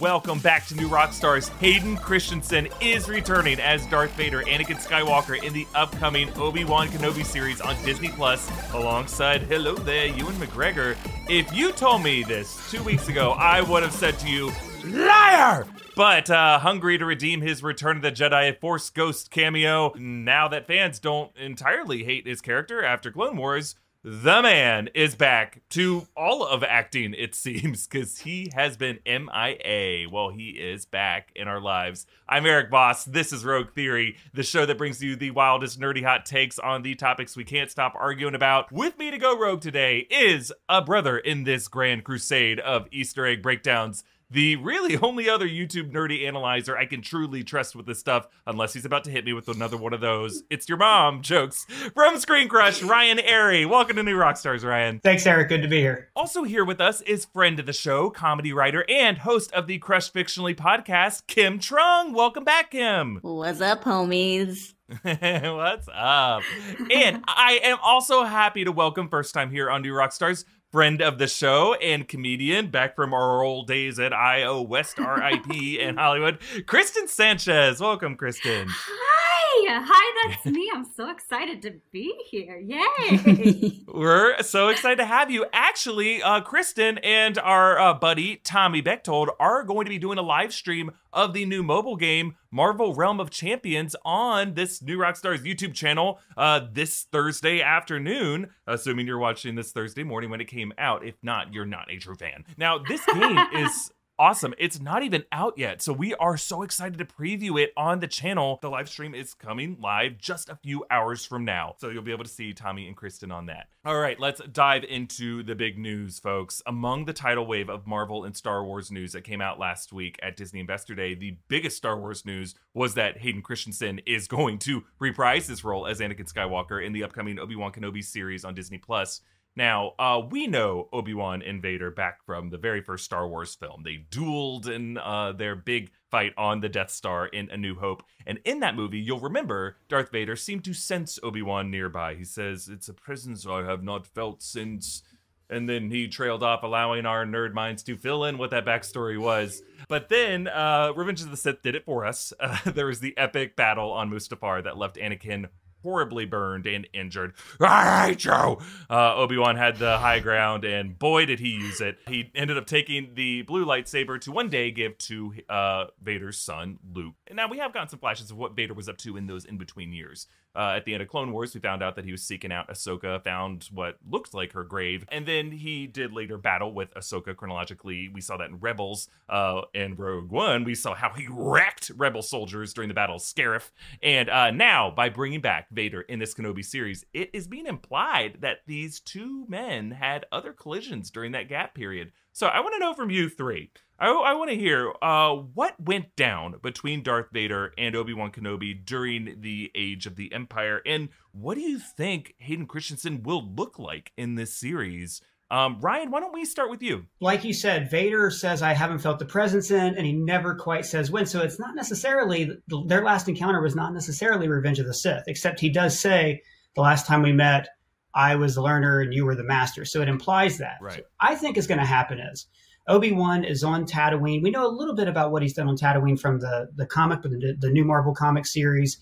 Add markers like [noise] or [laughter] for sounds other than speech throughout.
Welcome back to New Rockstars. Hayden Christensen is returning as Darth Vader, Anakin Skywalker, in the upcoming Obi Wan Kenobi series on Disney Plus, alongside Hello there, Ewan McGregor. If you told me this two weeks ago, I would have said to you, Liar! But uh, hungry to redeem his Return of the Jedi Force Ghost cameo, now that fans don't entirely hate his character after Clone Wars, the man is back to all of acting, it seems, because he has been MIA. Well, he is back in our lives. I'm Erik Voss. This is Rogue Theory, the show that brings you the wildest nerdy hot takes on the topics we can't stop arguing about. With me to go rogue today is a brother in this grand crusade of Easter egg breakdowns the really [laughs] only other YouTube nerdy analyzer I can truly trust with this stuff, unless he's about to hit me with another one of those. It's your mom jokes from Screen Crush, Ryan Arey, Welcome to New Rockstars, Ryan. Thanks, Erik. Good to be here. Also here with us is friend of the show, comedy writer, and host of the Crush Fictionally podcast, Kim Trung. Welcome back, Kim. [laughs] What's up, homies? What's up? and I am also happy to welcome first time here on New Rockstars friend of the show and comedian back from our old days at IO West [laughs] RIP in Hollywood, Kristen Sanchez. Welcome, Kristen. Hi, hi, that's me. I'm so excited to be here. Yay! [laughs] We're so excited to have you. Actually, uh, Kristen and our uh, buddy Tommy Bechtold are going to be doing a live stream of the new mobile game Marvel Realm of Champions on this New Rockstars YouTube channel uh, this Thursday afternoon, assuming you're watching this Thursday morning when it came out. If not, you're not a true fan. Now, this [laughs] game is awesome. It's not even out yet. So we are so excited to preview it on the channel. The live stream is coming live just a few hours from now. So you'll be able to see Tommy and Kristen on that. All right, let's dive into the big news, folks. Among the tidal wave of Marvel and Star Wars news that came out last week at Disney Investor Day, the biggest Star Wars news was that Hayden Christensen is going to reprise his role as Anakin Skywalker in the upcoming Obi-Wan Kenobi series on Disney Plus. Now, uh, we know Obi Wan and Vader back from the very first Star Wars film. They dueled in uh, their big fight on the Death Star in A New Hope. And in that movie, you'll remember Darth Vader seemed to sense Obi Wan nearby. He says, It's a presence I have not felt since. And then he trailed off, allowing our nerd minds to fill in what that backstory was. But then, uh, Revenge of the Sith did it for us. [laughs] Uh, there was the epic battle on Mustafar that left Anakin horribly burned and injured. I hate you. Uh, Obi Wan had the high ground, and boy, did he use it. He ended up taking the blue lightsaber to one day give to uh, Vader's son, Luke. And now we have gotten some flashes of what Vader was up to in those in between years. Uh, at the end of Clone Wars, we found out that he was seeking out Ahsoka, found what looked like her grave, and then he did later battle with Ahsoka chronologically. We saw that in Rebels. Uh, in Rogue One, we saw how he wrecked Rebel soldiers during the Battle of Scarif. And uh, now, by bringing back Vader in this Kenobi series, it is being implied that these two men had other collisions during that gap period. So I want to know from you three. I, I want to hear uh, what went down between Darth Vader and Obi Wan Kenobi during the Age of the Empire, and what do you think Hayden Christensen will look like in this series? Um, Ryan, why don't we start with you? Like you said, Vader says, I haven't felt the presence in, and he never quite says when. So it's not necessarily, their last encounter was not necessarily Revenge of the Sith, except he does say, the last time we met, I was the learner and you were the master. So it implies that. Right. So I think is going to happen is Obi Wan is on Tatooine. We know a little bit about what he's done on Tatooine from the the comic, the, the new Marvel comic series.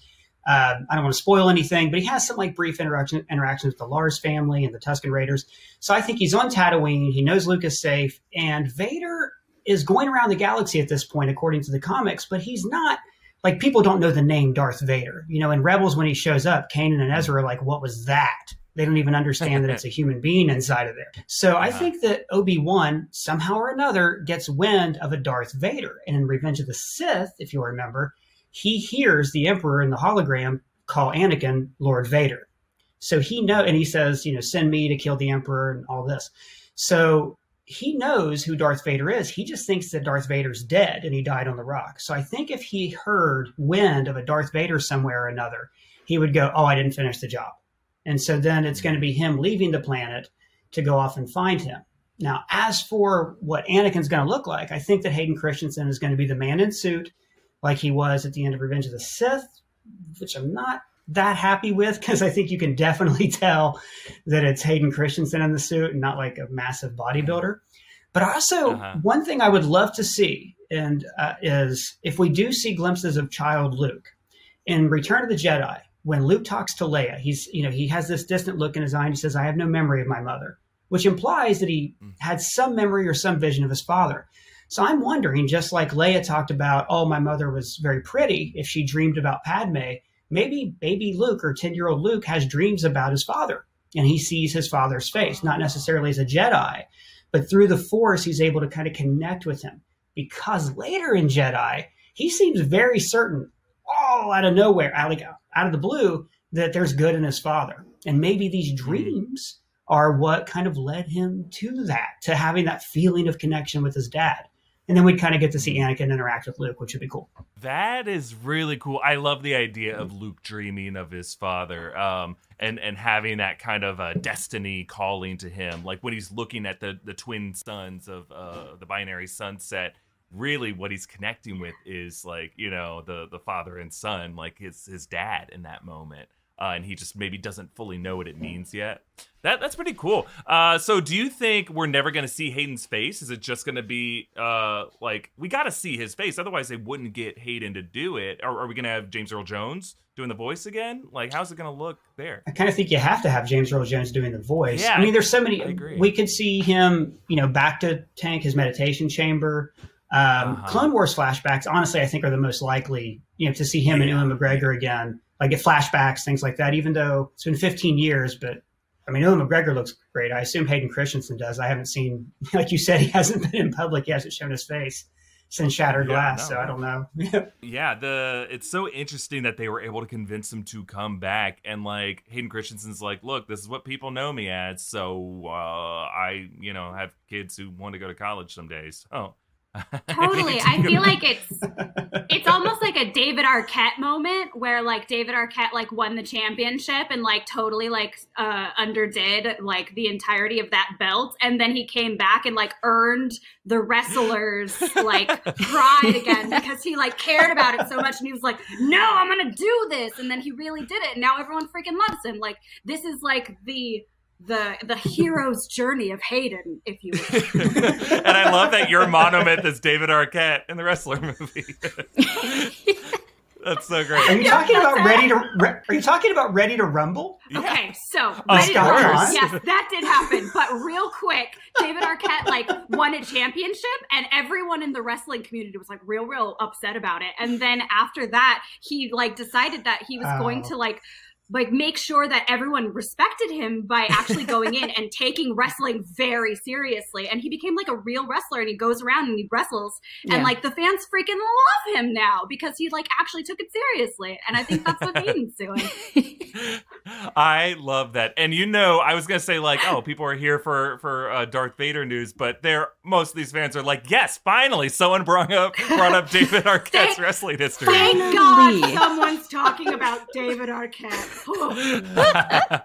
Uh, I don't want to spoil anything, but he has some like brief interaction, interactions with the Lars family and the Tusken Raiders. So I think he's on Tatooine. He knows Luke is safe, and Vader is going around the galaxy at this point, according to the comics. But he's not like people don't know the name Darth Vader. You know, in Rebels when he shows up, Kanan and Ezra are like, "What was that?" They don't even understand that it's a human being inside of there. So I think that Obi Wan somehow or another gets wind of a Darth Vader, and in Revenge of the Sith, if you remember, he hears the Emperor in the hologram call Anakin Lord Vader. So he know, and he says, you know, send me to kill the Emperor and all this. So he knows who Darth Vader is. He just thinks that Darth Vader's dead and he died on the rock. So I think if he heard wind of a Darth Vader somewhere or another, he would go, "Oh, I didn't finish the job." And so then it's going to be him leaving the planet to go off and find him. Now, as for what Anakin's going to look like, I think that Hayden Christensen is going to be the man in suit like he was at the end of Revenge of the Sith, which I'm not that happy with because I think you can definitely [laughs] tell that it's Hayden Christensen in the suit and not like a massive bodybuilder. But also, uh-huh. one thing I would love to see and uh, is if we do see glimpses of child Luke in Return of the Jedi, when Luke talks to Leia, he's you know he has this distant look in his eye and he says, "I have no memory of my mother," which implies that he Mm. had some memory or some vision of his father. So I'm wondering, just like Leia talked about, oh, my mother was very pretty. If she dreamed about Padme, maybe baby Luke or 10 year old Luke has dreams about his father and he sees his father's face, not necessarily as a Jedi, but through the Force, he's able to kind of connect with him. Because later in Jedi, he seems very certain, all out of nowhere, out, like, out of the blue, that there's good in his father. And maybe these hmm. dreams are what kind of led him to that, to having that feeling of connection with his dad. And then we'd kind of get to see Anakin interact with Luke, which would be cool. That is really cool. I love the idea of Luke dreaming of his father, um, and and having that kind of destiny calling to him, like when he's looking at the the twin sons of uh, the binary sunset. Really, what he's connecting with is like you know the the father and son, like his his dad in that moment. Uh, and he just maybe doesn't fully know what it means yet. That that's pretty cool. Uh, so do you think we're never going to see Hayden's face? Is it just going to be uh, like we got to see his face? Otherwise, they wouldn't get Hayden to do it. Or are we going to have James Earl Jones doing the voice again? Like, how's it going to look there? I kind of think you have to have James Earl Jones doing the voice. Yeah, I mean, there's so many. We could see him, you know, back to Tank, his meditation chamber. Um, Uh-huh. Clone Wars flashbacks, honestly, I think are the most likely, you know, to see him and Yeah. Ewan McGregor again, like get flashbacks, things like that. Even though it's been 15 years, but I mean, Ewan McGregor looks great. I assume Hayden Christensen does. I haven't seen, [laughs] like you said, he hasn't been in public. He hasn't shown his face since Shattered Yeah, Glass, no, so I don't know. [laughs] Yeah, the it's so interesting that they were able to convince him to come back, and like Hayden Christensen's like, look, this is what people know me as, so uh, I, you know, have kids who want to go to college some days. Oh, [laughs] Totally. I feel like it's it's almost like a David Arquette moment where like David Arquette like won the championship and like totally like uh underdid like the entirety of that belt. And then he came back and like earned the wrestlers like [laughs] pride again because he like cared about it so much. And he was like no I'm going to do this. And then he really did it. And now everyone freaking loves him. Like this is like the the the hero's journey of Hayden if you will. [laughs] and I love that your monument is David Arquette in the wrestler movie. That's so great. Are you talking about ready to? Re- are you talking about Ready to Rumble? Okay, so Of Ready to. Rumble. yes, that did happen. But real quick, David Arquette like won a championship, and everyone in the wrestling community was like real, real upset about it. And then after that, he like decided that he was going Oh. to like like make sure that everyone respected him by actually [laughs] going in and taking wrestling very seriously and he became like a real wrestler and he goes around and he wrestles Yeah. and like the fans freaking love him now because he like actually took it seriously and i think that's what [laughs] hayden's doing [laughs] I love that. And you know, I was gonna say like, oh, people are here for for uh, Darth Vader news, but they're most of these fans are like, yes, finally, someone brought up brought up David [laughs] Arquette's Thank- wrestling history. Thank God someone's talking about David Arquette. [laughs]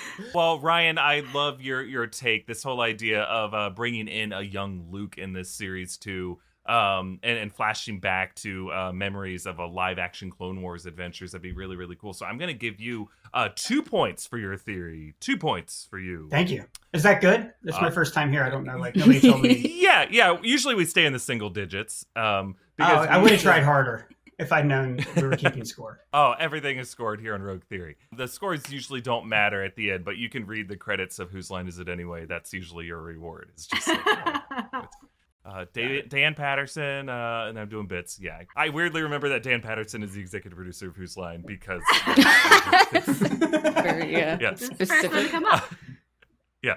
[laughs] well, Ryan, I love your your take. This whole idea of uh, bringing in a young Luke in this series too, um, and, and flashing back to uh, memories of a live action Clone Wars adventures. That'd be really really cool. So I'm gonna give you uh, two points for your theory. Two points for you. Thank you. Is that good? This is my Uh, first time here. I don't know. Like [laughs] nobody told me. yeah, yeah. Usually we stay in the single digits. Um, Oh, I would have tried [laughs] harder if I'd known we were keeping score. [laughs] Oh, everything is scored here on Rogue Theory. The scores usually don't matter at the end, but you can read the credits of whose line is it anyway. That's usually your reward. It's just like, uh, uh, Dan, Dan Patterson, uh, and I'm doing bits. Yeah, I weirdly remember that Dan Patterson is the executive producer of Whose Line because [laughs] Very uh, yeah. First one to specific. come up. [laughs] Yeah.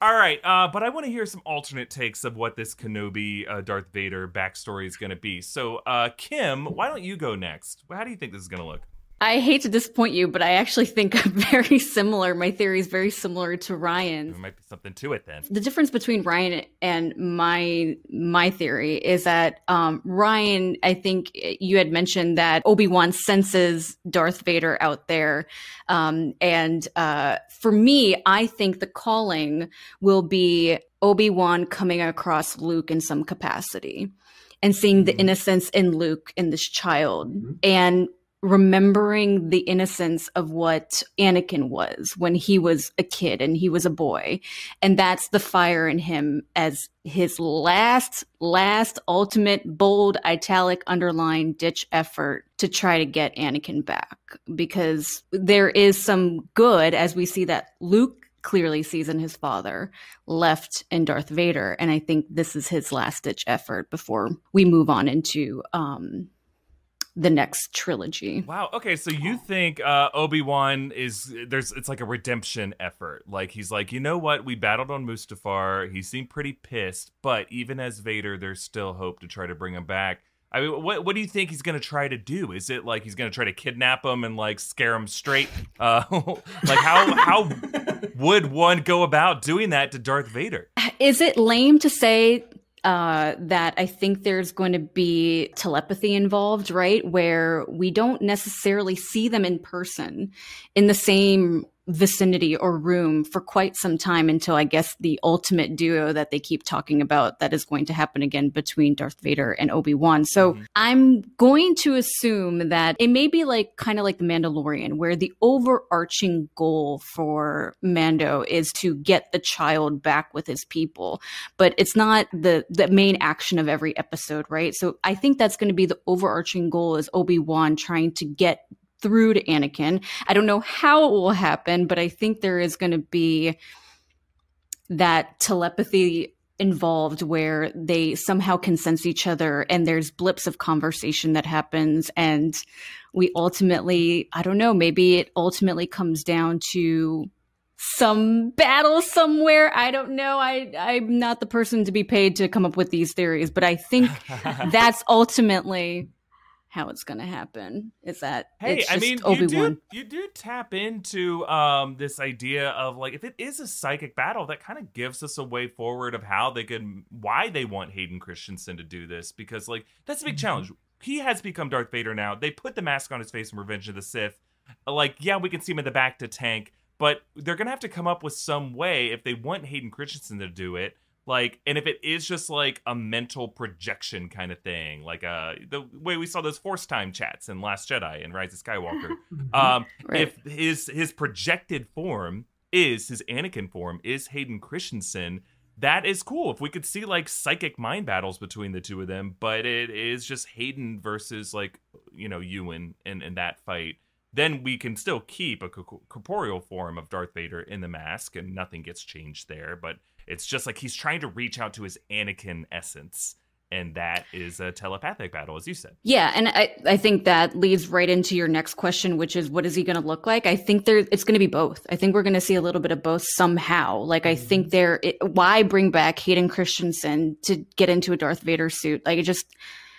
All right, uh, but I want to hear some alternate takes of what this Kenobi uh, Darth Vader backstory is going to be. So, uh, Kim, why don't you go next? How do you think this is going to look? I hate to disappoint you, but I actually think [laughs] I'm very similar. My theory is very similar to Ryan's. There might be something to it then. the difference between Ryan and my my theory is that um, Ryan, I think you had mentioned that Obi Wan senses Darth Vader out there, um, and uh, for me, I think the calling will be Obi Wan coming across Luke in some capacity, and seeing the Mhm. innocence in Luke in this child, Mhm. and remembering the innocence of what Anakin was when he was a kid and he was a boy. And that's the fire in him as his last, last, ultimate, bold, italic, underline ditch effort to try to get Anakin back. Because there is some good as we see that Luke clearly sees in his father left in Darth Vader. And I think this is his last ditch effort before we move on into um, the next trilogy. Wow. Okay, so you think uh, Obi Wan is there's it's like a redemption effort. Like he's like, you know what? We battled on Mustafar. He seemed pretty pissed, but even as Vader, there's still hope to try to bring him back. I mean, what what do you think he's gonna try to do? Is it like he's gonna try to kidnap him and like scare him straight? Uh, [laughs] like how how [laughs] would one go about doing that to Darth Vader? Is it lame to say uh, that I think there's going to be telepathy involved, right? Where we don't necessarily see them in person in the same vicinity or room for quite some time until I guess the ultimate duo that they keep talking about that is going to happen again between Darth Vader and Obi-Wan. So mm-hmm. I'm going to assume that it may be like kind of like the Mandalorian where the overarching goal for Mando is to get the child back with his people, but it's not the the main action of every episode, right? So I think that's going to be the overarching goal is Obi-Wan trying to get through to Anakin. I don't know how it will happen, but I think there is going to be that telepathy involved where they somehow can sense each other and there's blips of conversation that happens. And we ultimately i don't know maybe it ultimately comes down to some battle somewhere. I don't know. I i'm not the person to be paid to come up with these theories but i think [laughs] that's ultimately how it's going to happen. Is that hey, I mean, Obi Wan. You, you do tap into um, this idea of like if it is a psychic battle, that kind of gives us a way forward of how they can, why they want Hayden Christensen to do this, because like that's a big mm-hmm. challenge. He has become Darth Vader now. They put the mask on his face in Revenge of the Sith. Like, yeah, we can see him in the bacta tank, but they're gonna have to come up with some way if they want Hayden Christensen to do it like and if it is just like a mental projection kind of thing like uh the way we saw those force time chats in last jedi and rise of skywalker [laughs] um right. if his his projected form is his anakin form is hayden christensen that is cool. If we could see like psychic mind battles between the two of them but it is just hayden versus like you know ewan in, in that fight then we can still keep a corporeal form of Darth Vader in the mask and nothing gets changed there. But it's just like he's trying to reach out to his Anakin essence. And that is a telepathic battle, as you said. Yeah, and I, I think that leads right into your next question, which is what is he going to look like? I think there it's going to be both. I think we're going to see a little bit of both somehow. Like I think mm-hmm. there, it, why bring back Hayden Christensen to get into a Darth Vader suit? Like it just,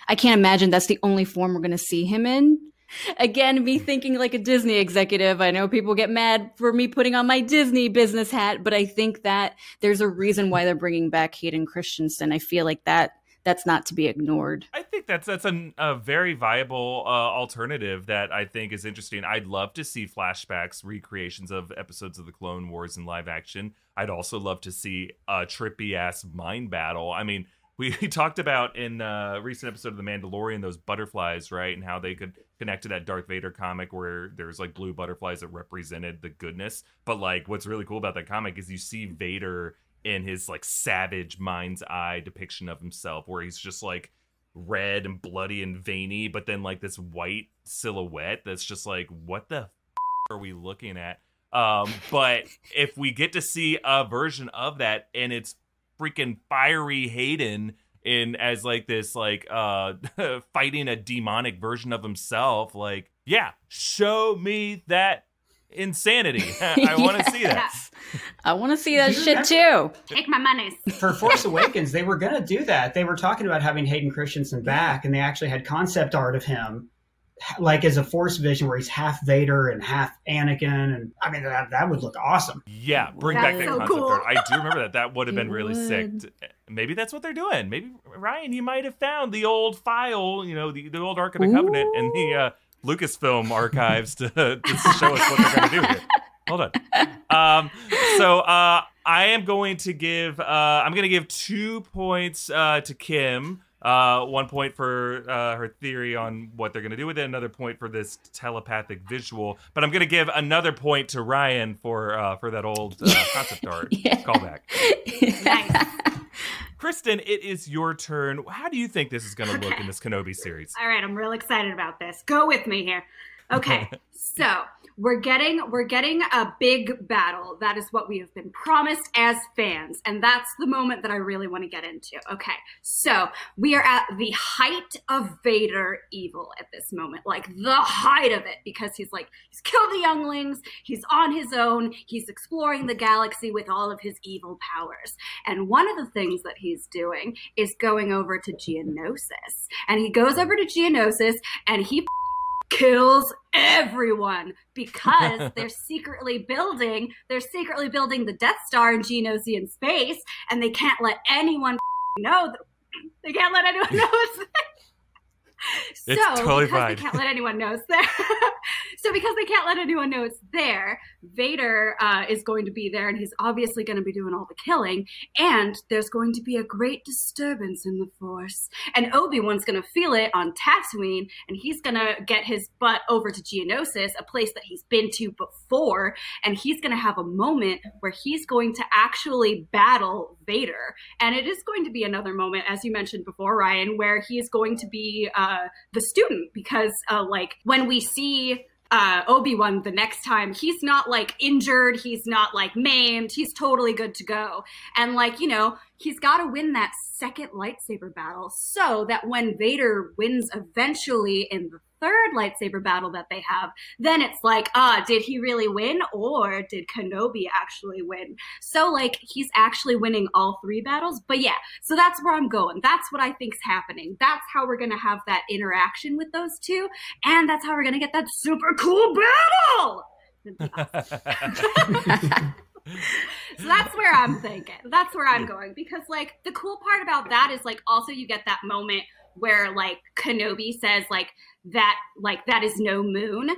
I can't imagine that's the only form we're going to see him in again me thinking like a disney executive. I know people get mad for me putting on my disney business hat but i think that there's a reason why they're bringing back hayden christensen. I feel like that that's not to be ignored. I think that's that's an, a very viable uh, alternative that i think is interesting. I'd love to see flashbacks recreations of episodes of the clone wars in live action. I'd also love to see a trippy ass mind battle. I mean [laughs] we, talked about in a recent episode of The Mandalorian those butterflies, right? And how they could connect to that Darth Vader comic where there's like blue butterflies that represented the goodness. But like what's really cool about that comic is you see Vader in his like savage mind's eye depiction of himself where he's just like red and bloody and veiny, but then like this white silhouette that's just like, what the f- are we looking at? Um, but if we get to see a version of that and it's freaking fiery Hayden in as like this like uh [laughs] fighting a demonic version of himself. Like yeah show me that insanity. [laughs] I [laughs] want to see that. I want to see that shit too. take my money. For force awakens they were gonna do that. They were talking about having hayden christensen back and they actually had concept art of him like as a force vision where he's half Vader and half Anakin, and I mean that that would look awesome. Yeah, bring that back that so concept cool. art. I do remember that. That would have [laughs] been really would. sick. Maybe that's what they're doing. Maybe Ryan, you might have found the old file, you know, the, the old Ark of the Ooh. Covenant and the uh, Lucasfilm archives to, to show us what they're going to do here. [laughs] Hold on. Um, so uh, I am going to give. Uh, I'm going to give two points uh, to Kim Uh, one point for uh, her theory on what they're going to do with it. Another point for this telepathic visual. But I'm going to give another point to Ryan for uh, for that old uh, [laughs] concept art yeah. callback. nice. [laughs] Kristen, it is your turn. How do you think this is going to okay. look in this Kenobi series? All right, I'm real excited about this. Go with me here. Okay, [laughs] so we're getting we're getting a big battle. That is what we have been promised as fans, and that's the moment that I really want to get into. Okay, so we are at the height of Vader evil at this moment, like the height of it, because he's like he's killed the younglings, he's on his own, he's exploring the galaxy with all of his evil powers, and one of the things that he's doing is going over to Geonosis, and he goes over to Geonosis and he kills everyone because [laughs] they're secretly building they're secretly building the Death Star in Geonosian space and they can't let anyone [laughs] know that, they can't let anyone [laughs] know it's there. [laughs] It's so totally because fine. they can't let anyone know it's there. [laughs] so because they can't let anyone know it's there, Vader uh, is going to be there, and he's obviously going to be doing all the killing. And there's going to be a great disturbance in the Force, and Obi Wan's going to feel it on Tatooine, and he's going to get his butt over to Geonosis, a place that he's been to before, and he's going to have a moment where he's going to actually battle Vader, and it is going to be another moment, as you mentioned before, Ryan, where he is going to be. Uh, uh, the student because uh, like when we see uh, Obi Wan the next time, he's not like injured, he's not like maimed, he's totally good to go. And like, you know, he's got to win that second lightsaber battle so that when Vader wins eventually in the third lightsaber battle that they have, then it's like, ah, did he really win or did Kenobi actually win? So, like, he's actually winning all three battles. But yeah, so that's where I'm going. That's what I think's happening. That's how we're going to have that interaction with those two. And that's how we're going to get that super cool battle. [laughs] [laughs] so that's where I'm thinking. That's where I'm going because like the cool part about that is like also you get that moment where like Kenobi says like that like that is no moon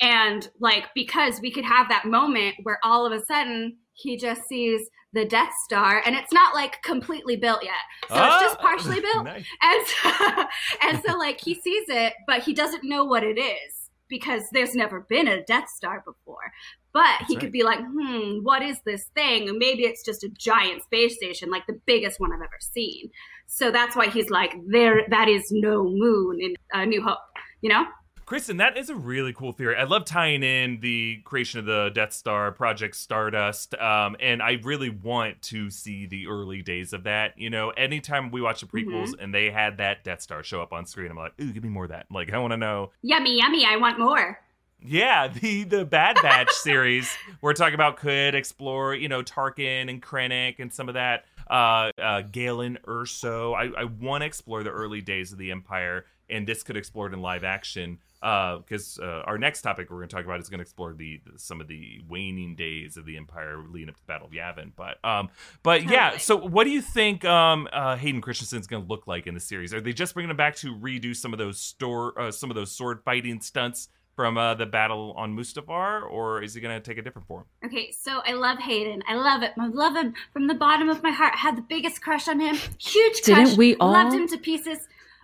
and like because we could have that moment where all of a sudden he just sees the Death Star, and it's not like completely built yet, so it's just ah, partially [laughs] built. Nice. And so, [laughs] and so, like he sees it, but he doesn't know what it is because there's never been a Death Star before. But That's he right. could be like, hmm, what is this thing? maybe it's just a giant space station, like the biggest one I've ever seen. So that's why he's like, there, that is no moon in uh, New Hope, you know? Kristen, that is a really cool theory. I love tying in the creation of the Death Star, Project Stardust, um, and I really want to see the early days of that. You know, anytime we watch the prequels mm-hmm. and they had that Death Star show up on screen, I'm like, ooh, give me more of that. Like, I want to know. Yummy, yummy. I want more. Yeah, the the Bad Batch [laughs] series we're talking about could explore, you know, Tarkin and Krennic and some of that. Uh, uh, Galen Erso. I, I want to explore the early days of the Empire, and this could explore it in live action. Because uh, uh, our next topic we're going to talk about is going to explore the, the, some of the waning days of the Empire leading up to the Battle of Yavin. But um, but yeah. So what do you think um, uh, Hayden Christensen's going to look like in the series? Are they just bringing him back to redo some of those store uh, some of those sword fighting stunts from uh, the battle on Mustafar, or is he going to take a different form? Okay, so I love Hayden. I love it. I love him from the bottom of my heart. I had the biggest crush on him. Huge crush. Didn't we all? Loved him to pieces.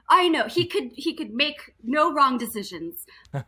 I know he could he could make no wrong decisions, but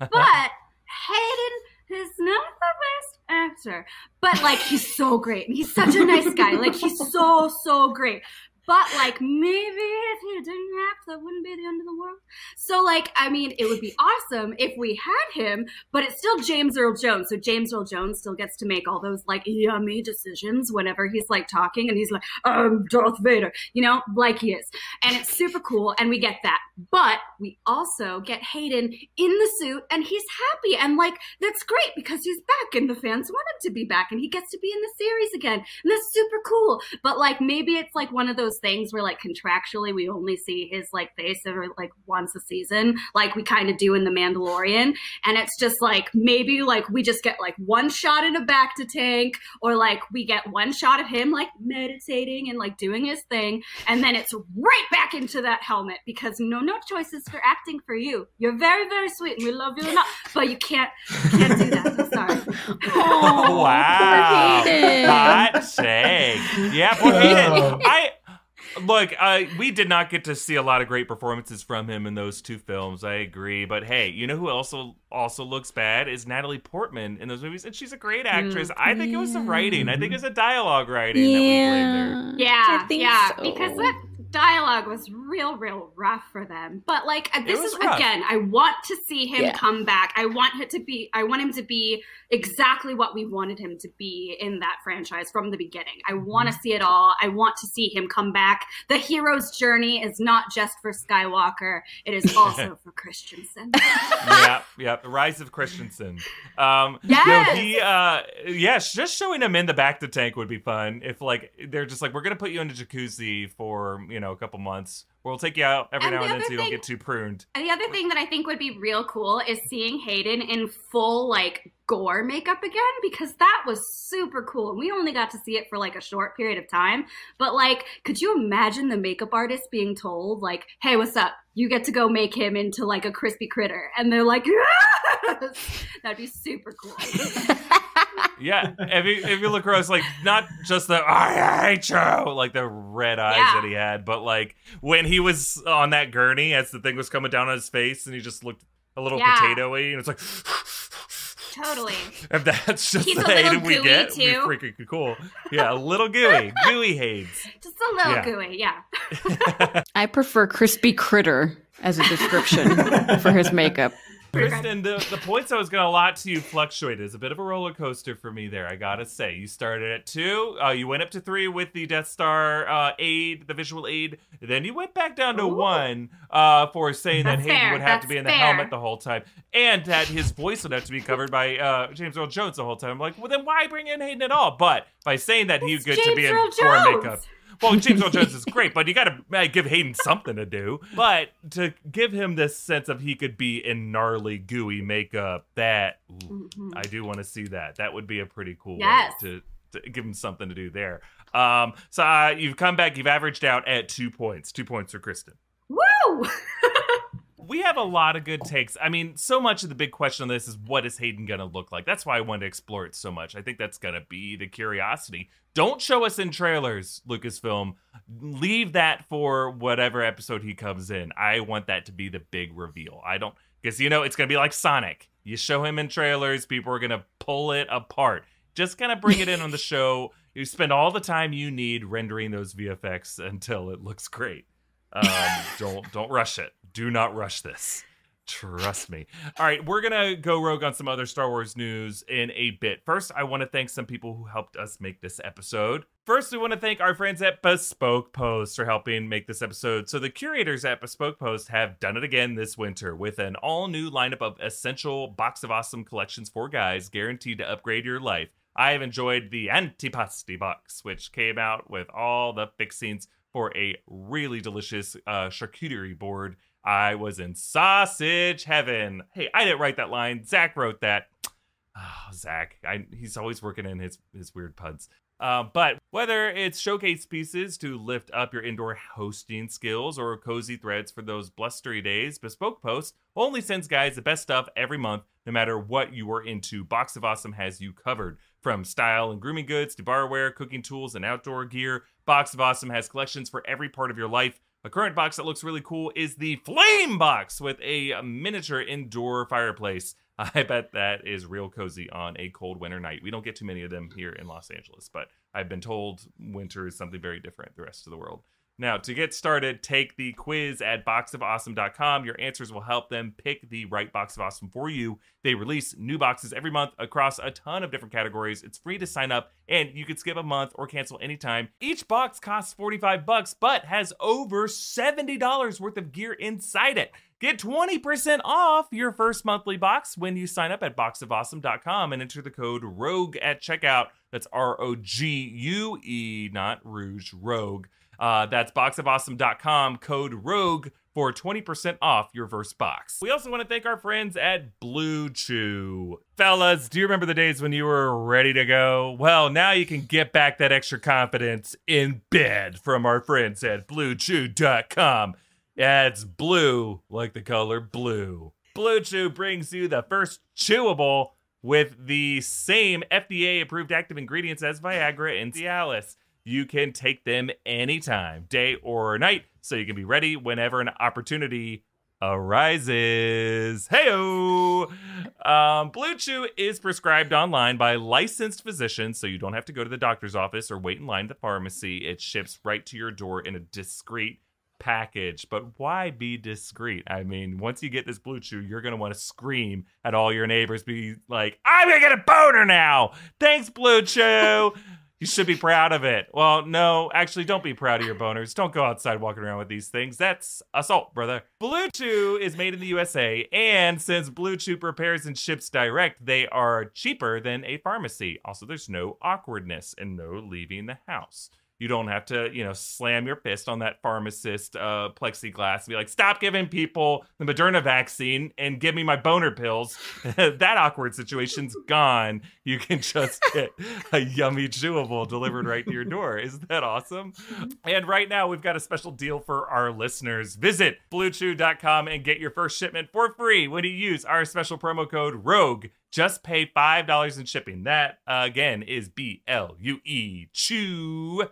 Hayden is not the best actor. But like he's so great, and he's such a nice guy. Like he's so so great. But like maybe if he didn't act, that wouldn't be the end of the world. So like, I mean, it would be awesome if we had him, but it's still James Earl Jones. So James Earl Jones still gets to make all those like yummy decisions whenever he's like talking and he's like, I'm Darth Vader, you know, like he is. And it's super cool and we get that. But we also get Hayden in the suit and he's happy and like that's great because he's back and the fans want him to be back and he gets to be in the series again. And that's super cool. But like maybe it's like one of those things where like contractually we only see his like face every like once a season, like we kind of do in The Mandalorian. And it's just like maybe like we just get like one shot in a bacta tank, or like we get one shot of him like meditating and like doing his thing, and then it's right back into that helmet because no no choices for acting for you. You're very very sweet and we love you enough, but you can't can't do that. I'm sorry. oh, [laughs] wow. Hot take. Yeah, poor Hayden. Oh. I Look, uh, we did not get to see a lot of great performances from him in those two films. I agree, but hey, you know who also also looks bad is Natalie Portman in those movies, and she's a great actress. Mm, I think it was the writing. I think it was a dialogue writing yeah. that was blamed there. Yeah, yeah, so. because that dialogue was real, real rough for them. But like this is rough. again, I want to see him yeah. come back. I want it to be. I want him to be exactly what we wanted him to be in that franchise from the beginning. I want to mm-hmm. see it all. I want to see him come back. The hero's journey is not just for Skywalker; it is [laughs] also for Christensen. [laughs] yeah, yeah. The rise of Christensen. Um, yes. he, uh, yes, just showing him in the bacta tank would be fun. If like they're just like, we're gonna put you in a jacuzzi for you know a couple months We'll take you out every and now the and then so you don't get too pruned. And the other thing that I think would be real cool is seeing Hayden in full like gore makeup again because that was super cool. And we only got to see it for like a short period of time. But like, could you imagine the makeup artist being told, like, hey, what's up? You get to go make him into like a crispy critter. And they're like, [laughs] yes! That'd be super cool. [laughs] yeah, if you if you look across, like not just the I hate you, like the red eyes yeah. that he had, but like when he was on that gurney as the thing was coming down on his face, and he just looked a little yeah. potatoy, and it's like. [laughs] Totally. If that's just He's the Hayden we get, too. freaking cool. Yeah, a little gooey, gooey Hayes. Just a little yeah. gooey, yeah. [laughs] I prefer crispy critter as a description [laughs] for his makeup. Kristen, the, the points I was going to allot to you fluctuated. It's a bit of a roller coaster for me there, I gotta say. You started at two, uh, you went up to three with the Death Star uh, aid, the visual aid, then you went back down to Ooh. one uh, for saying That's that Hayden fair. would have That's to be in the fair. helmet the whole time, and that his voice would have to be covered by uh, James Earl Jones the whole time. I'm like, well, then why bring in Hayden at all? But by saying that he would get to be in Earl makeup. Well, James Earl Jones is great, but you got to give Hayden something to do. But to give him this sense of he could be in gnarly, gooey makeup, that ooh, mm-hmm. I do want to see that. That would be a pretty cool yes. way to, to give him something to do there. Um, so uh, you've come back. You've averaged out at two points. Two points for Kristen. Woo! [laughs] we have a lot of good takes. I mean, so much of the big question on this is what is Hayden going to look like? That's why I wanted to explore it so much. I think that's going to be the curiosity. Don't show us in trailers, Lucasfilm. Leave that for whatever episode he comes in. I want that to be the big reveal. I don't, because you know, it's going to be like Sonic. You show him in trailers, people are going to pull it apart. Just kind of bring it in on the [laughs] show. You spend all the time you need rendering those VFX until it looks great. Um, [laughs] don't don't rush it. Do not rush this. Trust me. All right, we're gonna go rogue on some other Star Wars news in a bit. First, I want to thank some people who helped us make this episode. First, we want to thank our friends at Bespoke Post for helping make this episode. So, the curators at Bespoke Post have done it again this winter with an all new lineup of essential Box of Awesome collections for guys guaranteed to upgrade your life. I have enjoyed the Antipasti box, which came out with all the fixings for a really delicious uh, charcuterie board. I was in sausage heaven. Hey, I didn't write that line. Zach wrote that. [sighs] Oh, Zach, I, he's always working in his his weird puns. Uh, but whether it's showcase pieces to lift up your indoor hosting skills or cozy threads for those blustery days, Bespoke Post only sends guys the best stuff every month, no matter what you are into. Box of Awesome has you covered. From style and grooming goods to barware, cooking tools, and outdoor gear, Box of Awesome has collections for every part of your life. A current box that looks really cool is the Flame Box with a miniature indoor fireplace. [laughs] I bet that is real cozy on a cold winter night. We don't get too many of them here in Los Angeles, but I've been told winter is something very different the rest of the world. Now, to get started, take the quiz at boxofawesome.com. Your answers will help them pick the right box of awesome for you. They release new boxes every month across a ton of different categories. It's free to sign up and you can skip a month or cancel anytime. Each box costs 45 bucks but has over $70 worth of gear inside it. Get 20% off your first monthly box when you sign up at boxofawesome.com and enter the code ROGUE at checkout. That's R O G U E, not Rouge, Rogue. Uh, that's boxofawesome.com, code ROGUE for 20% off your first box. We also want to thank our friends at Blue Chew. Fellas, do you remember the days when you were ready to go? Well, now you can get back that extra confidence in bed from our friends at bluechew.com. Yeah, it's blue like the color blue. Blue Chew brings you the first chewable with the same FDA approved active ingredients as Viagra and Cialis. You can take them anytime, day or night, so you can be ready whenever an opportunity arises. Heyo! Um, Blue Chew is prescribed online by licensed physicians, so you don't have to go to the doctor's office or wait in line at the pharmacy. It ships right to your door in a discreet package. But why be discreet? I mean, once you get this Blue Chew, you're going to want to scream at all your neighbors, be like, I'm going to get a boner now. Thanks, Blue Chew. [laughs] You should be proud of it. Well, no, actually, don't be proud of your boners. Don't go outside walking around with these things. That's assault, brother. Blue Chew is made in the USA, and since Blue Chew prepares and ships direct, they are cheaper than a pharmacy. Also, there's no awkwardness and no leaving the house. You don't have to, you know, slam your fist on that pharmacist uh, plexiglass and be like, stop giving people the Moderna vaccine and give me my boner pills. [laughs] that awkward situation's gone. You can just get a yummy chewable delivered right to your door. Isn't that awesome? And right now, we've got a special deal for our listeners. Visit bluechew.com and get your first shipment for free when you use our special promo code ROGUE just pay $5 in shipping. That, again, is B L U E chew.com.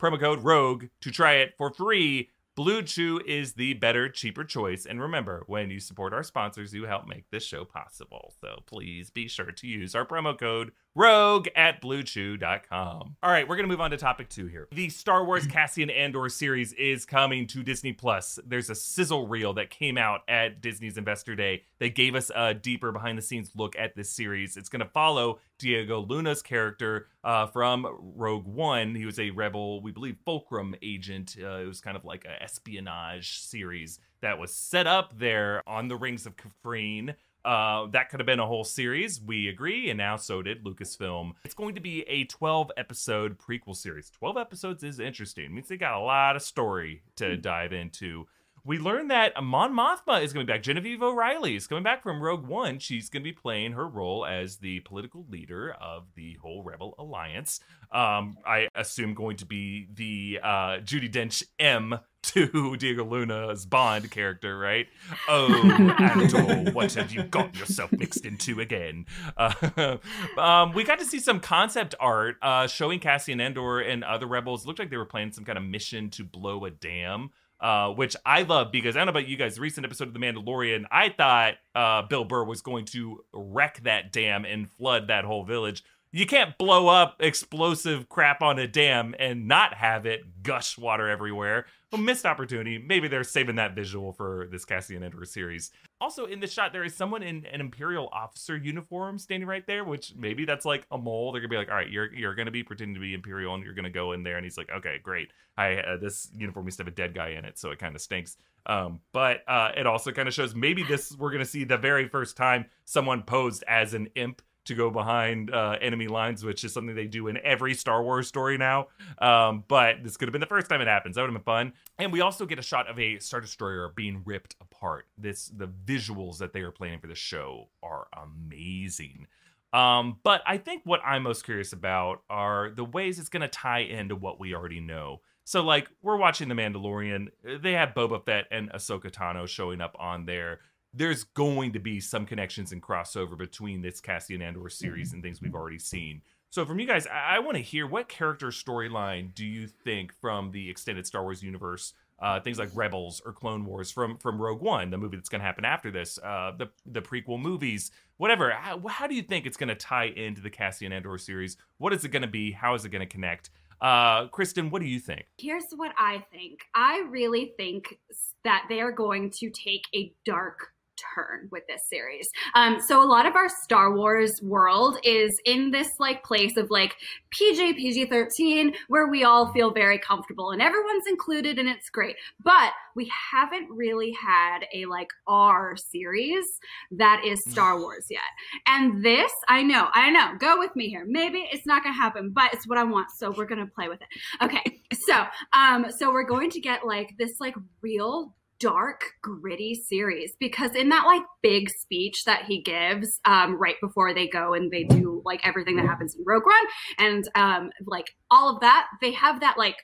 Promo code ROGUE to try it for free. Blue Chew is the better, cheaper choice. And remember, when you support our sponsors, you help make this show possible. So please be sure to use our promo code rogue at bluechew.com. All right, we're going to move on to topic two here. The Star Wars [clears throat] Cassian Andor series is coming to Disney Plus. There's a sizzle reel that came out at Disney's Investor Day that gave us a deeper behind the scenes look at this series. It's going to follow Diego Luna's character uh, from Rogue One. He was a rebel, we believe, Fulcrum agent. Uh, it was kind of like an espionage series that was set up there on the rings of Kafrene. Uh, that could have been a whole series. We agree, and now so did Lucasfilm. It's going to be a 12 episode prequel series. 12 episodes is interesting. It means they got a lot of story to mm. dive into. We learned that Mon Mothma is going to be back. Genevieve O'Reilly is coming back from Rogue One. She's going to be playing her role as the political leader of the whole Rebel Alliance. Um, I assume going to be the uh, Judi Dench M to [laughs] Diego Luna's Bond character, right? Oh, [laughs] Andor, what have you got yourself mixed into again? Uh, [laughs] um, we got to see some concept art uh, showing Cassian Andor and other rebels. It looked like they were planning some kind of mission to blow a dam. Uh, which I love because I don't know about you guys. The recent episode of The Mandalorian, I thought uh, Bill Burr was going to wreck that dam and flood that whole village you can't blow up explosive crap on a dam and not have it gush water everywhere. A missed opportunity. Maybe they're saving that visual for this Cassian Andor series. Also, in the shot, there is someone in an Imperial officer uniform standing right there, which maybe that's like a mole. They're gonna be like, "All right, you're you're gonna be pretending to be Imperial, and you're gonna go in there." And he's like, "Okay, great. I uh, this uniform used to have a dead guy in it, so it kind of stinks." Um, but uh, it also kind of shows maybe this we're gonna see the very first time someone posed as an imp to go behind uh, enemy lines, which is something they do in every Star Wars story now. Um, but this could have been the first time it happens. That would have been fun. And we also get a shot of a Star Destroyer being ripped apart. This the visuals that they are planning for the show are amazing. Um, but I think what I'm most curious about are the ways it's going to tie into what we already know. So, like, we're watching The Mandalorian. They have Boba Fett and Ahsoka Tano showing up on there there's going to be some connections and crossover between this Cassian Andor series mm-hmm. and things we've already seen. So from you guys, I, I want to hear what character storyline do you think from the extended Star Wars universe, uh, things like Rebels or Clone Wars from from Rogue One, the movie that's going to happen after this, uh, the the prequel movies, whatever. How, how do you think it's going to tie into the Cassian Andor series? What is it going to be? How is it going to connect? Uh, Kristen, what do you think? Here's what I think. I really think that they are going to take a dark turn with this series. Um, so a lot of our Star Wars world is in this like place of like PG PG thirteen where we all feel very comfortable and everyone's included and it's great. But we haven't really had a like R series that is Star [sighs] Wars yet. And this, I know, I know. Go with me here. Maybe it's not gonna happen, but it's what I want, so we're gonna play with it. Okay, so um, so we're going to get like this like real dark, gritty series because in that like big speech that he gives um, right before they go and they do like everything that happens in Rogue One and um, like all of that, they have that like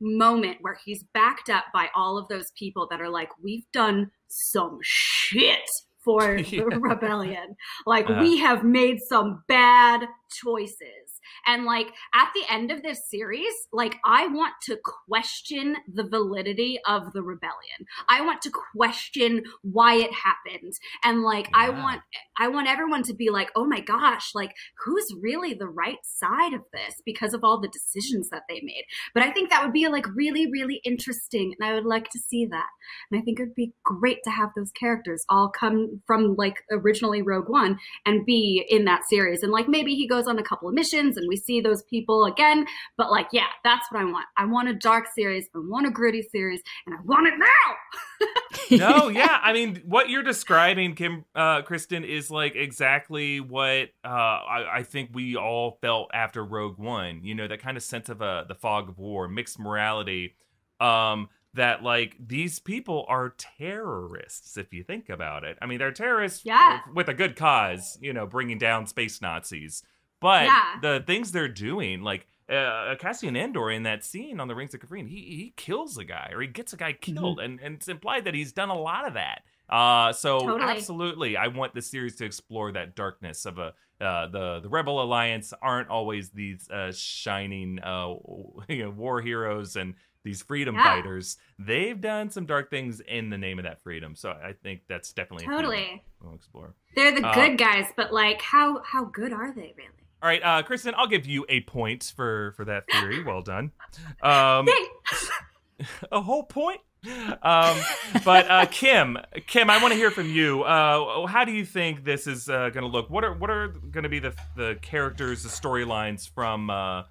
moment where he's backed up by all of those people that are like, we've done some shit for [laughs] yeah. the rebellion. Like uh we have made some bad choices And like at the end of this series, like I want to question the validity of the rebellion. I want to question why it happened. And like yeah. I want I want everyone to be like, "Oh my gosh, like who's really the right side of this because of all the decisions that they made?" But I think that would be like really really interesting and I would like to see that. And I think it would be great to have those characters all come from like originally Rogue One and be in that series. And like maybe he goes on a couple of missions and we see those people again. But like, yeah, that's what I want. I want a dark series, I want a gritty series, and I want it now. [laughs] no, [laughs] yeah. I mean, what you're describing, Kim, uh, Kristen, is like exactly what uh, I, I think we all felt after Rogue One. You know, that kind of sense of uh, the fog of war, mixed morality. Um, that like these people are terrorists if you think about it. I mean, they're terrorists yeah. with a good cause, you know, bringing down space Nazis. But yeah. the things they're doing, like uh, Cassian Andor in that scene on the Rings of Kafrene, he he kills a guy or he gets a guy mm-hmm. killed, mm-hmm. and and it's implied that he's done a lot of that. Uh, so totally. absolutely, I want the series to explore that darkness of a uh, the the Rebel Alliance aren't always these uh, shining uh, [laughs] you know, war heroes and these freedom yeah. fighters, they've done some dark things in the name of that freedom. So I think that's definitely totally we'll explore. They're the uh, good guys, but like, how how good are they really? All right, uh, Kristen, I'll give you a point for for that theory. Well done. Um, [laughs] a whole point. Um, but uh, Kim, Kim, I want to hear from you. Uh, how do you think this is uh, going to look? What are what are going to be the the characters, the storylines from uh,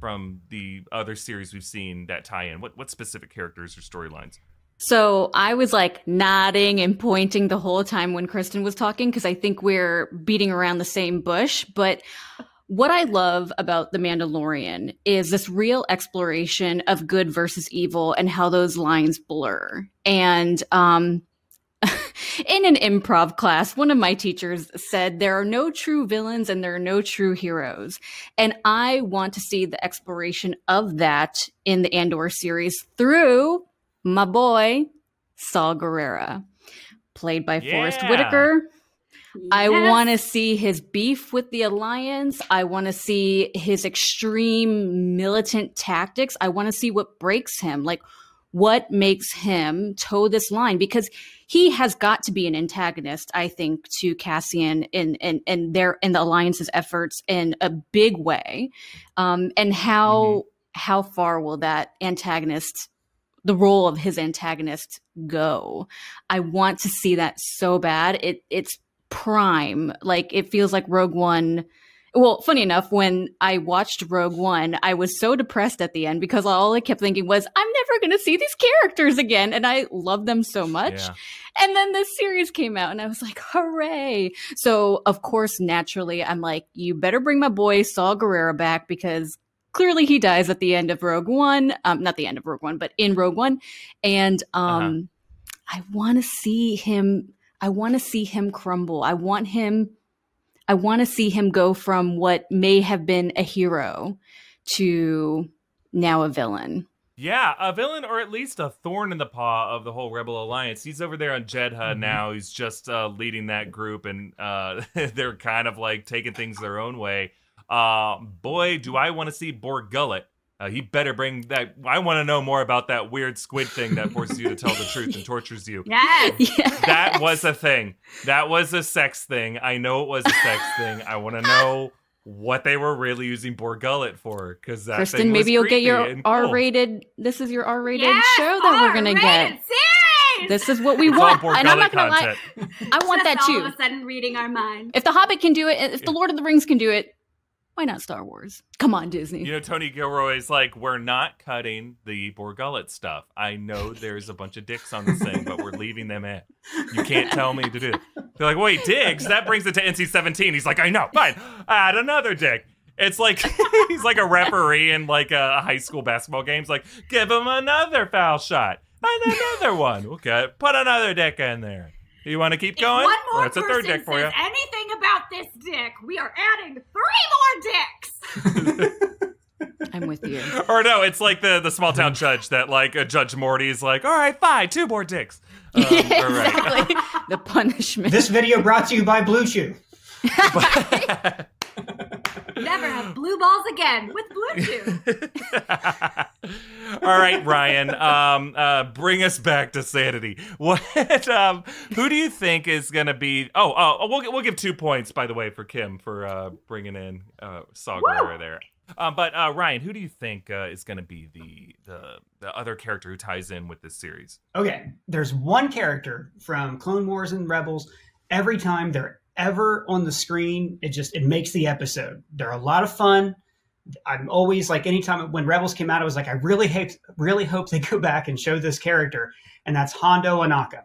from the other series we've seen that tie in? What what specific characters or storylines? So I was like nodding and pointing the whole time when Kristen was talking because I think we're beating around the same bush. But what I love about The Mandalorian is this real exploration of good versus evil and how those lines blur. And um, [laughs] in an improv class, one of my teachers said there are no true villains and there are no true heroes. And I want to see the exploration of that in the Andor series through my boy, Saw Gerrera, played by yeah. Forest Whitaker. Yes. I want to see his beef with the Alliance. I want to see his extreme militant tactics. I want to see what breaks him. Like, what makes him toe this line because he has got to be an antagonist i think to cassian in in, in their in the alliance's efforts in a big way um, and how mm-hmm. how far will that antagonist the role of his antagonist go i want to see that so bad it it's prime like it feels like rogue one well, funny enough, when I watched Rogue One, I was so depressed at the end because all I kept thinking was, I'm never going to see these characters again. And I love them so much. Yeah. And then the series came out and I was like, hooray. So, of course, naturally, I'm like, you better bring my boy Saw Gerrera back because clearly he dies at the end of Rogue One. Um, not the end of Rogue One, but in Rogue One. And um, uh-huh. I want to see him. I want to see him crumble. I want him I want to see him go from what may have been a hero to now a villain. Yeah, a villain or at least a thorn in the paw of the whole Rebel Alliance. He's over there on Jedha mm-hmm. now. He's just uh, leading that group, and uh, [laughs] they're kind of like taking things their own way. Uh, boy, do I want to see Bor Gullet uh, he better bring that. I want to know more about that weird squid thing that forces you to tell the truth and tortures you. Yes. [laughs] yes. That was a thing. That was a sex thing. I know it was a sex thing. I want to [laughs] know what they were really using Bor Gullet for. Because that Kristen, maybe you'll get your R-rated. This is your R-rated yes, show that we're gonna get. Series! This is what we it's want, and I'm not gonna content. lie. I want Just that too. All of a sudden, reading our minds. If the Hobbit can do it, if the Lord of the Rings can do it, why not Star Wars? Come on, Disney. You know, Tony Gilroy's like, we're not cutting the Bor Gullet stuff. I know there's a bunch of dicks on this thing, but we're leaving them in. You can't tell me to do it. They're like, wait, dicks? That brings it to NC 17. He's like, I know, fine. Add another dick. It's like [laughs] he's like a referee in like a high school basketball game. He's like, give him another foul shot. And another one. Okay, put another dick in there. You want to keep going? If one more That's a third dick for you. Anything about this dick? We are adding three more dicks. [laughs] I'm with you. Or no, it's like the the small town [laughs] judge that like uh, Judge Morty's like, all right, fine, two more dicks. [laughs] Um, yeah, exactly. the punishment. This video brought to you by Blue Chew. Never have blue balls again with Bluetooth. [laughs] All right, Ryan. Um, uh, bring us back to sanity. What? Um, who do you think is going to be? Oh, oh, we'll we'll give two points by the way for Kim for uh, bringing in uh, Saw Gerrera there. Um, but uh, Ryan, who do you think uh, is going to be the, the the other character who ties in with this series? Okay, there's one character from Clone Wars and Rebels. Every time they're ever on the screen, it just it makes the episode. They're a lot of fun. I'm always like anytime when Rebels came out, I was like, I really hope really hope they [laughs] go back and show this character, and that's Hondo Ohnaka,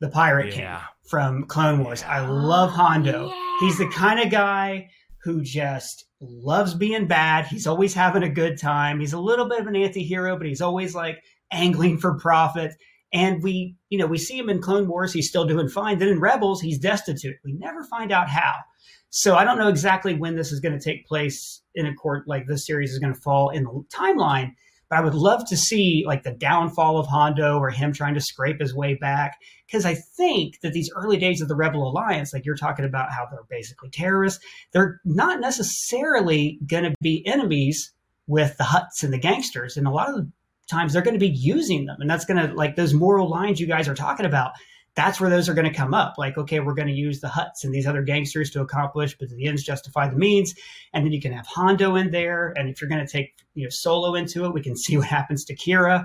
the Pirate Yeah. King from Clone Wars. I love Hondo. Yeah. He's the kind of guy who just loves being bad. He's always having a good time. He's a little bit of an anti-hero, but he's always like angling for profit. And we, you know, we see him in Clone Wars, he's still doing fine. Then in Rebels, he's destitute. We never find out how. So I don't know exactly when this is going to take place in a court like this series is going to fall in the timeline, but I would love to see like the downfall of Hondo or him trying to scrape his way back. Because I think that these early days of the Rebel Alliance, like you're talking about how they're basically terrorists, they're not necessarily going to be enemies with the Hutts and the gangsters. And a lot of the times they're going to be using them. And that's going to, like those moral lines you guys are talking about, that's where those are going to come up. Like, okay, we're going to use the Hutts and these other gangsters to accomplish, but the ends justify the means. And then you can have Hondo in there. And if you're going to take, you know, Solo into it, we can see what happens to Qi'ra.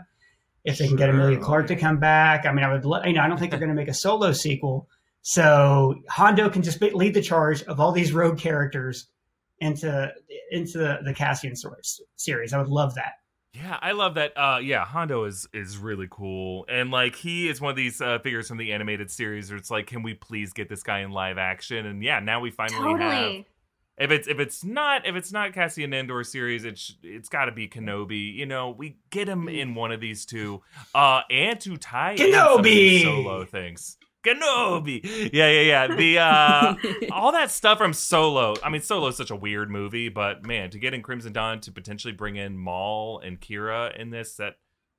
If they can get Emilia Clarke to come back, I mean, I would, lo- you know, I don't think they're going to make a Solo sequel. So Hondo can just lead the charge of all these rogue characters into into the, the Cassian source series. I would love that. Yeah, I love that. Uh, yeah, Hondo is is really cool, and like he is one of these uh, figures from the animated series where it's like, can we please get this guy in live action? And yeah, now we finally have. If it's if it's not if it's not Cassian Andor series, it's it's got to be Kenobi. You know, we get him in one of these two, uh, and to tie in some of these Kenobi! solo things. Kenobi, yeah, yeah, yeah. The uh, all that stuff from Solo. I mean, Solo is such a weird movie, but man, to get in Crimson Dawn to potentially bring in Maul and Qi'ra in this, that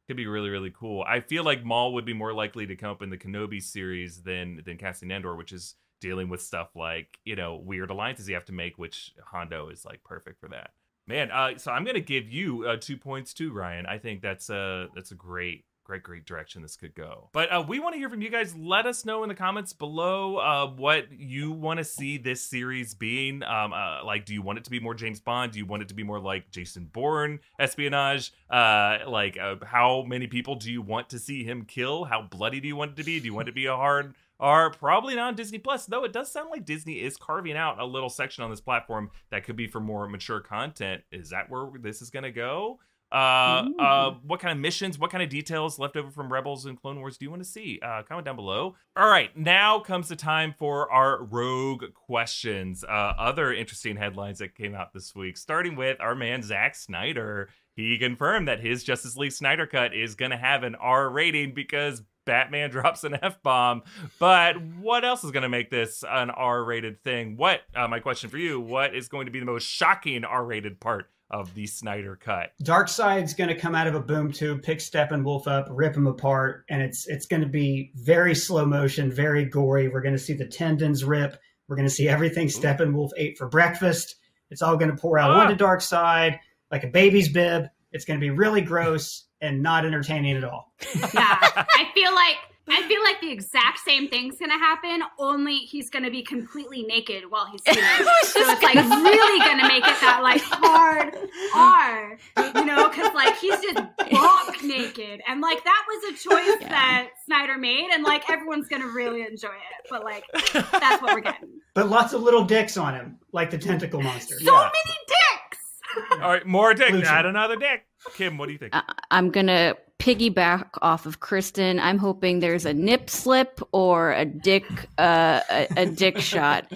could be really, really cool. I feel like Maul would be more likely to come up in the Kenobi series than than Cassian Andor, which is dealing with stuff like you know weird alliances you have to make, which Hondo is like perfect for that. Man, uh, so I'm gonna give you uh, two points too, Ryan. I think that's a that's a great great great direction this could go. But uh, we want to hear from you guys. Let us know in the comments below uh, what you want to see this series being. Um, uh, like do you want it to be more james bond? Do you want it to be more like jason bourne espionage? Uh, like uh, how many people do you want to see him kill? How bloody do you want it to be? Do you want it to be a hard or probably not on Disney Plus, though it does sound like Disney is carving out a little section on this platform that could be for more mature content. Is that where this is going to go? Uh, uh, what kind of missions, what kind of details left over from Rebels and Clone Wars do you want to see? Uh, comment down below. All right, now comes the time for our rogue questions. Uh, other interesting headlines that came out this week, starting with our man Zack Snyder. He confirmed that his Justice League Snyder cut is going to have an R rating because Batman [laughs] drops an F bomb. But what else is going to make this an R rated thing? What, uh, my question for you, what is going to be the most shocking R rated part of the Snyder cut? Darkseid's going to come out of a boom tube, pick Steppenwolf up, rip him apart, and it's it's going to be very slow motion, very gory. We're going to see the tendons rip. We're going to see everything Steppenwolf ate for breakfast. It's all going to pour out Ah. onto Darkseid like a baby's bib. It's going to be really gross and not entertaining at all. [laughs] yeah, I feel like I feel like the exact same thing's gonna happen. Only he's gonna be completely naked while he's [laughs] doing it. So it's like really gonna make it that like hard R, you know, because like he's just buck naked, and like that was a choice Yeah. that Snyder made, and like everyone's gonna really enjoy it. But like that's what we're getting. [laughs] But lots of little dicks on him, like the tentacle monster. So Yeah. many dicks. All right, more dick. Lucian. Add another dick. Kim, what do you think? I- I'm gonna piggyback off of Kristen. I'm hoping there's a nip slip or a dick, uh, a, a dick shot,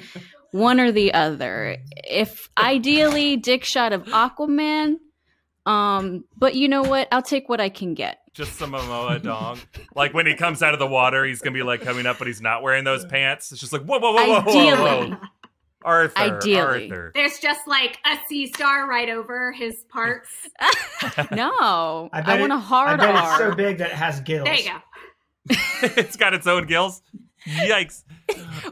one or the other. If ideally dick shot of Aquaman, um, but you know what? I'll take what I can get. Just some Momoa dong. Like when he comes out of the water, he's gonna be like coming up, but he's not wearing those pants. It's just like whoa, whoa, whoa, whoa, whoa, whoa. Arthur, Ideally. Arthur. There's just like a sea star right over his parts. [laughs] No, I, bet want it- a hard I bet R. it's so big that it has gills. There you go. [laughs] it's got its own gills. Yikes!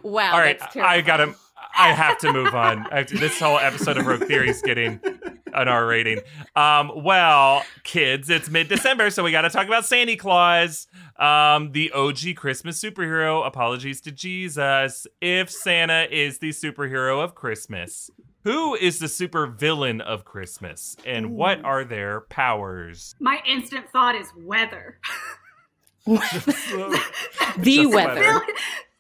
wow, All right, that's I got him. I have to move on. this whole episode of Rogue Theory is getting an R rating. Um, well, kids, it's mid December, so we got to talk about Santa Claus, um, the OG Christmas superhero. Apologies to Jesus. If Santa is the superhero of Christmas, who is the super villain of Christmas, and Ooh. what are their powers? My instant thought is weather. [laughs] [laughs] the weather. Villain,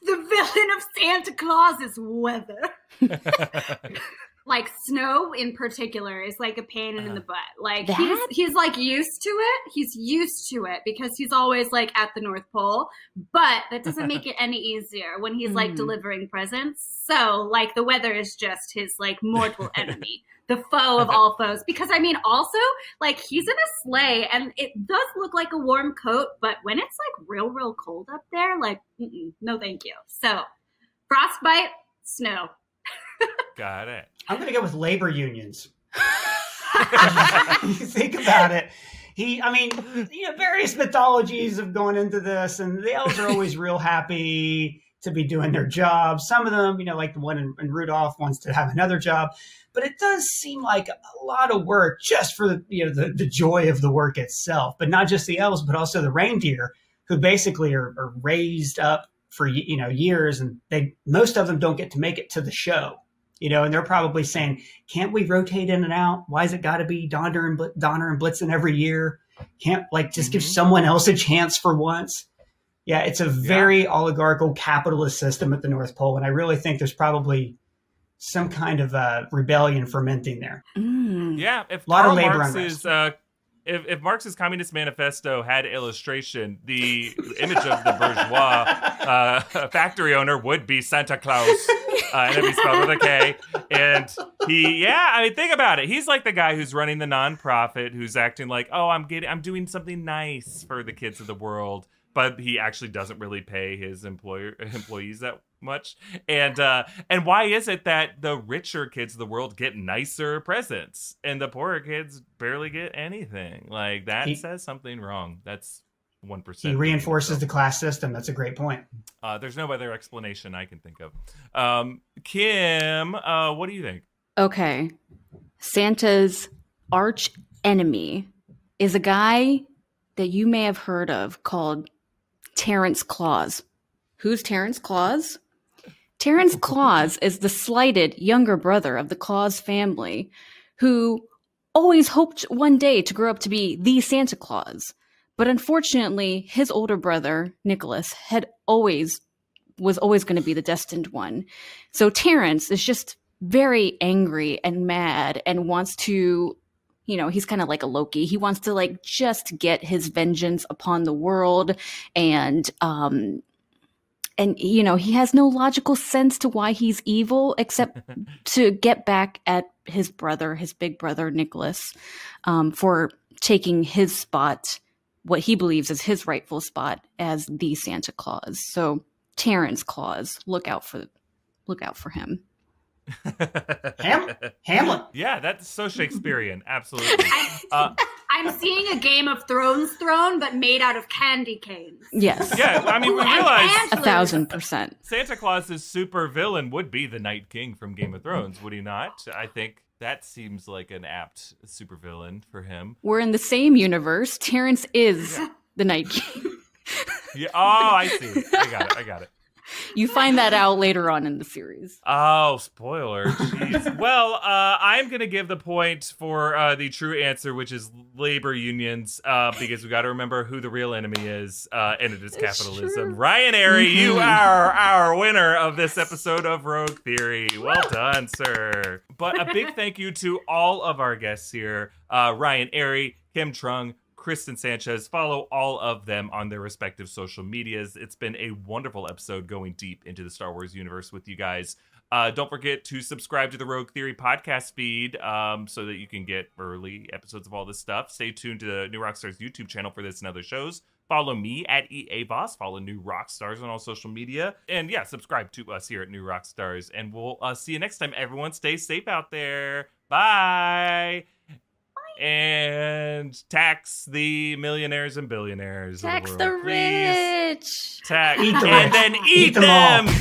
the villain of Santa Claus is weather. [laughs] like snow in particular is like a pain in the uh-huh. butt. Like that? he's he's like used to it. He's used to it because he's always like at the North Pole. But that doesn't make it any easier when he's like [laughs] mm. delivering presents. So like the weather is just his like mortal [laughs] enemy. The foe of all foes. Because I mean, also, like he's in a sleigh and it does look like a warm coat, but when it's like real, real cold up there, like, no, thank you. So, frostbite, snow. Got it. I'm going to go with labor unions. you [laughs] [laughs] think about it. He, I mean, you know, various mythologies have gone into this, and the elves are always real happy to be doing their job. Some of them, you know, like the one in, in Rudolph wants to have another job, but it does seem like a lot of work just for the, you know, the, the joy of the work itself, but not just the elves, but also the reindeer who basically are, are raised up for, you know, years and they, most of them don't get to make it to the show you know, and they're probably saying, can't we rotate in and out? Why is it got to be Donner and Bl- Donner and Blitzen every year? Can't like just mm-hmm. give someone else a chance for once? Yeah, it's a very yeah. oligarchical capitalist system at the North Pole, and I really think there's probably some kind of uh, rebellion fermenting there. Mm. Yeah, if a lot Karl of labor Marx is uh, if, if Marx's Communist Manifesto had illustration, the image of the bourgeois uh, [laughs] factory owner would be Santa Claus, uh, and it'd be spelled with a K. And he, yeah, I mean, think about it. He's like the guy who's running the nonprofit, who's acting like, oh, I'm getting, I'm doing something nice for the kids of the world, but he actually doesn't really pay his employer [laughs] employees that much. And uh and why is it that the richer kids of the world get nicer presents and the poorer kids barely get anything? Like that he, says something wrong. That's one percent. He reinforces the class system. That's a great point. Uh, there's no other explanation I can think of. Um, Kim, uh, what do you think? Okay, Santa's arch enemy is a guy that you may have heard of called Terrence Claus. Who's Terrence Claus? Terrence Claus is the slighted younger brother of the Claus family who always hoped one day to grow up to be the Santa Claus. But unfortunately, his older brother, Nicholas, had always was always going to be the destined one. So Terrence is just very angry and mad and wants to you know, he's kind of like a Loki. He wants to like just get his vengeance upon the world and um and you know he has no logical sense to why he's evil except [laughs] to get back at his brother his big brother nicholas um, for taking his spot what he believes is his rightful spot as the santa claus so terrence claus look out for look out for him Ham- Hamlet. Yeah, that's so Shakespearean. [laughs] Absolutely. Uh, I'm seeing a Game of Thrones throne, but made out of candy canes. Yes. Yeah, I mean, we realize a thousand percent. Santa Claus's super villain would be the Night King from Game of Thrones, would he not? I think that seems like an apt super villain for him. We're in the same universe. Terrence is yeah. the Night King. yeah. Oh, I see. I got it. I got it you find that out later on in the series. Oh, spoiler! Jeez. [laughs] well, uh, I'm gonna give the point for uh, the true answer, which is labor unions, uh, because we got to remember who the real enemy is, uh, and it is capitalism. Ryan Arey, mm-hmm. you are our winner of this episode of Rogue Theory. Well done, sir. But a big thank you to all of our guests here: uh, Ryan Arey, Kim Trung, Kristen Sanchez. Follow all of them on their respective social medias. It's been a wonderful episode going deep into the Star Wars universe with you guys. Uh, don't forget to subscribe to the Rogue Theory podcast feed um, so that you can get early episodes of all this stuff. Stay tuned to the New Rockstars YouTube channel for this and other shows. Follow me at EA Voss. Follow New Rockstars on all social media. And yeah, subscribe to us here at New Rockstars. And we'll uh, see you next time. Everyone, stay safe out there. Bye and tax the millionaires and billionaires. Tax the, the, rich. Tax eat the and then eat, eat them. them